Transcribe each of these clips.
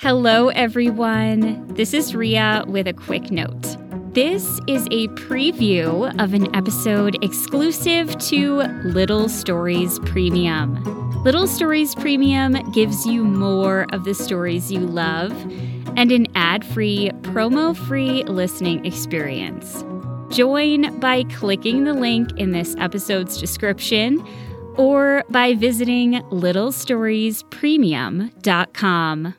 Hello, everyone. This is Ria with a quick note. This is a preview of an episode exclusive to Little Stories Premium. Little Stories Premium gives you more of the stories you love and an ad free, promo free listening experience. Join by clicking the link in this episode's description or by visiting littlestoriespremium.com.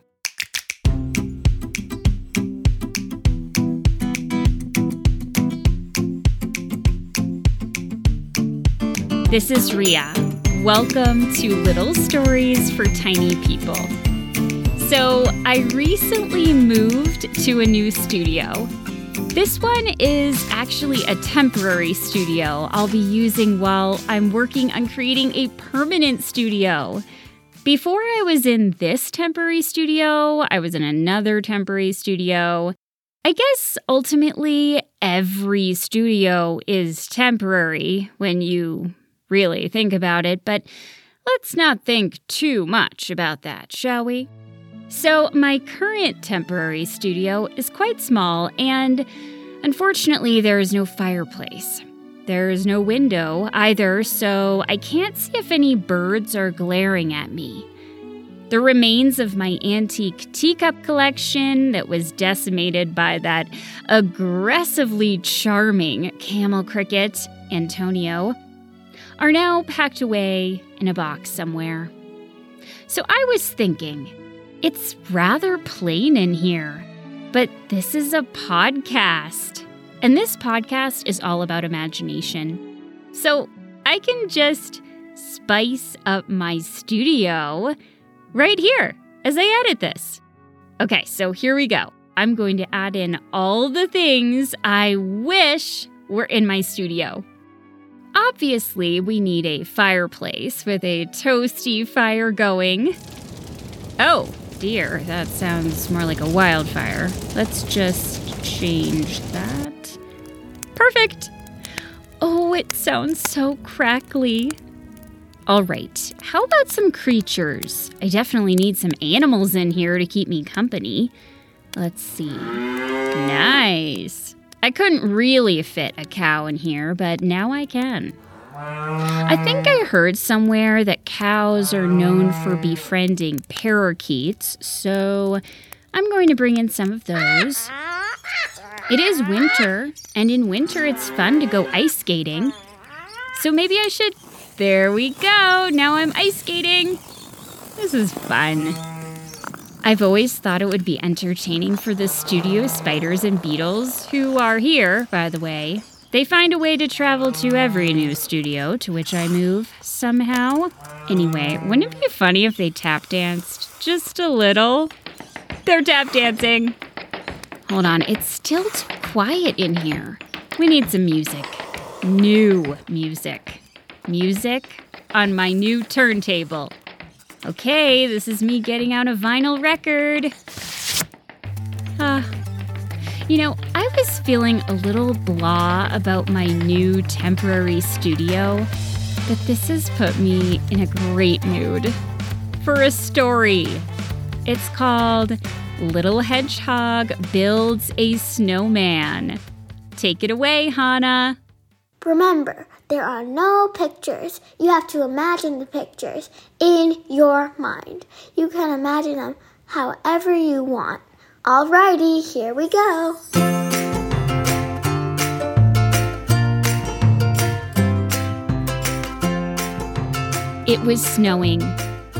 This is Ria. Welcome to Little Stories for Tiny People. So, I recently moved to a new studio. This one is actually a temporary studio I'll be using while I'm working on creating a permanent studio. Before I was in this temporary studio, I was in another temporary studio. I guess ultimately every studio is temporary when you really think about it, but let's not think too much about that, shall we? So, my current temporary studio is quite small, and unfortunately, there is no fireplace. There is no window either, so I can't see if any birds are glaring at me. The remains of my antique teacup collection that was decimated by that aggressively charming camel cricket, Antonio, are now packed away in a box somewhere. So I was thinking, it's rather plain in here, but this is a podcast. And this podcast is all about imagination. So I can just spice up my studio right here as I edit this. Okay, so here we go. I'm going to add in all the things I wish were in my studio. Obviously, we need a fireplace with a toasty fire going. Oh, dear, that sounds more like a wildfire. Let's just change that. Perfect! Oh, it sounds so crackly. All right, how about some creatures? I definitely need some animals in here to keep me company. Let's see. Nice. I couldn't really fit a cow in here, but now I can. I think I heard somewhere that cows are known for befriending parakeets, so I'm going to bring in some of those. It is winter, and in winter it's fun to go ice skating. So maybe I should. There we go! Now I'm ice skating! This is fun. I've always thought it would be entertaining for the studio spiders and beetles, who are here, by the way. They find a way to travel to every new studio to which I move, somehow. Anyway, wouldn't it be funny if they tap danced just a little? They're tap dancing. Hold on, it's still too quiet in here. We need some music. New music. Music on my new turntable. Okay, this is me getting out a vinyl record. Uh, you know, I was feeling a little blah about my new temporary studio, but this has put me in a great mood for a story. It's called Little Hedgehog Builds a Snowman. Take it away, Hannah. Remember, there are no pictures. You have to imagine the pictures in your mind. You can imagine them however you want. Alrighty, here we go. It was snowing.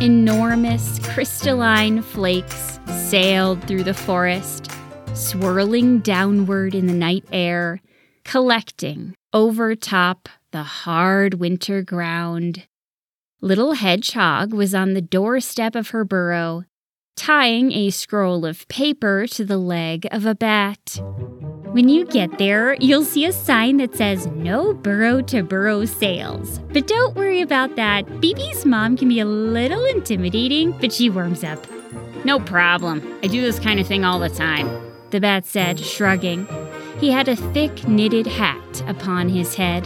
Enormous crystalline flakes sailed through the forest, swirling downward in the night air, collecting over top the hard winter ground. Little Hedgehog was on the doorstep of her burrow, tying a scroll of paper to the leg of a bat. When you get there, you'll see a sign that says no burrow to burrow sales. But don't worry about that. BB's mom can be a little intimidating, but she warms up. No problem. I do this kind of thing all the time, the bat said, shrugging. He had a thick knitted hat upon his head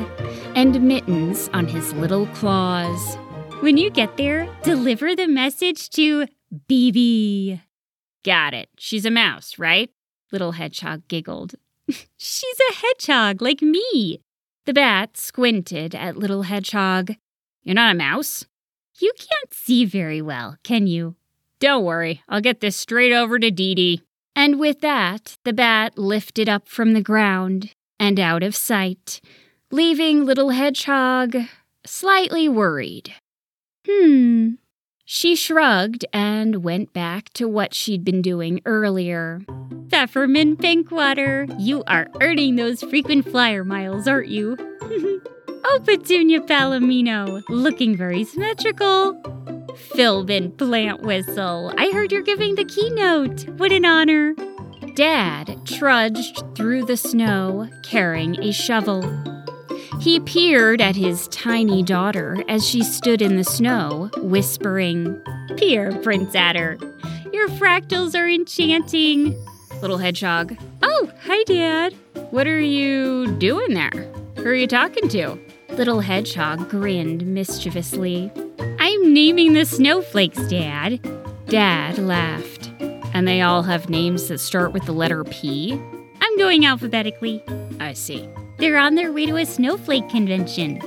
and mittens on his little claws. When you get there, deliver the message to BB. Got it. She's a mouse, right? Little Hedgehog giggled. She's a hedgehog like me. The bat squinted at Little Hedgehog. You're not a mouse? You can't see very well, can you? Don't worry, I'll get this straight over to Dee Dee. And with that, the bat lifted up from the ground and out of sight, leaving Little Hedgehog slightly worried. Hmm. She shrugged and went back to what she'd been doing earlier. Peppermint Pinkwater, you are earning those frequent flyer miles, aren't you? oh, Petunia Palomino, looking very symmetrical. Philbin Plant Whistle, I heard you're giving the keynote. What an honor. Dad trudged through the snow carrying a shovel. He peered at his tiny daughter as she stood in the snow, whispering, Peer, Prince Adder, your fractals are enchanting. Little hedgehog, Oh, hi, Dad. what are you doing there? Who are you talking to? Little Hedgehog grinned mischievously. I'm naming the snowflakes, Dad. Dad laughed. And they all have names that start with the letter P? I'm going alphabetically. I see. They're on their way to a snowflake convention.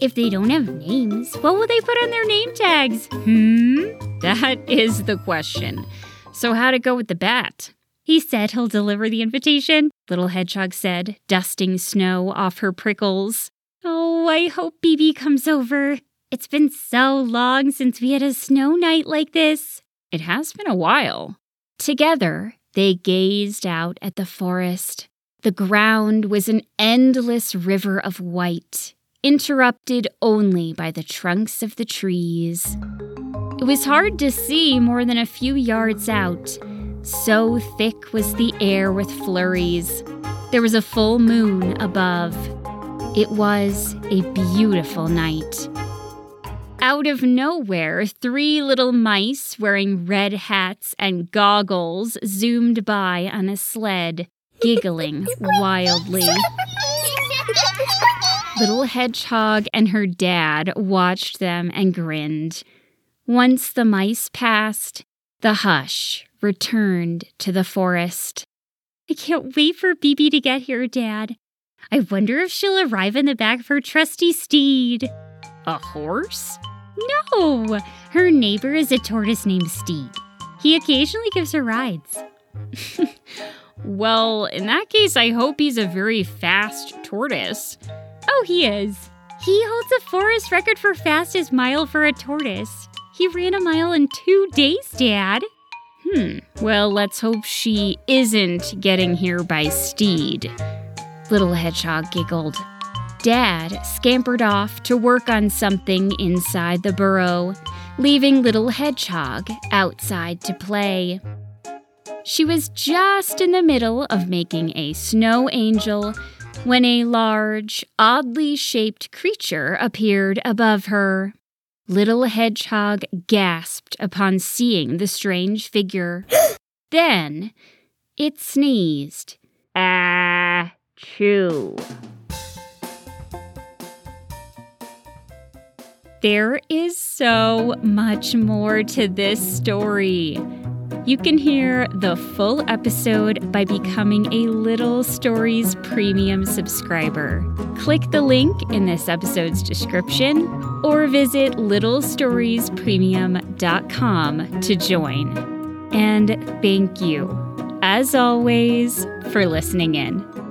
If they don't have names, what will they put on their name tags? Hmm? That is the question. So, how'd it go with the bat? He said he'll deliver the invitation, Little Hedgehog said, dusting snow off her prickles. Oh, I hope BB comes over. It's been so long since we had a snow night like this. It has been a while. Together, they gazed out at the forest. The ground was an endless river of white, interrupted only by the trunks of the trees. It was hard to see more than a few yards out. So thick was the air with flurries. There was a full moon above. It was a beautiful night. Out of nowhere, three little mice wearing red hats and goggles zoomed by on a sled, giggling wildly. Little Hedgehog and her dad watched them and grinned. Once the mice passed, the hush returned to the forest. I can't wait for BB to get here, Dad. I wonder if she'll arrive in the back of her trusty steed. A horse? No, her neighbor is a tortoise named Steed. He occasionally gives her rides. Well, in that case, I hope he's a very fast tortoise. Oh, he is. He holds a forest record for fastest mile for a tortoise. He ran a mile in two days, Dad. Hmm. Well, let's hope she isn't getting here by steed. Little Hedgehog giggled. Dad scampered off to work on something inside the burrow, leaving Little Hedgehog outside to play. She was just in the middle of making a snow angel when a large, oddly shaped creature appeared above her. Little Hedgehog gasped upon seeing the strange figure. then it sneezed. Ah, chew. There is so much more to this story. You can hear the full episode by becoming a Little Stories Premium subscriber. Click the link in this episode's description or visit littlestoriespremium.com to join. And thank you, as always, for listening in.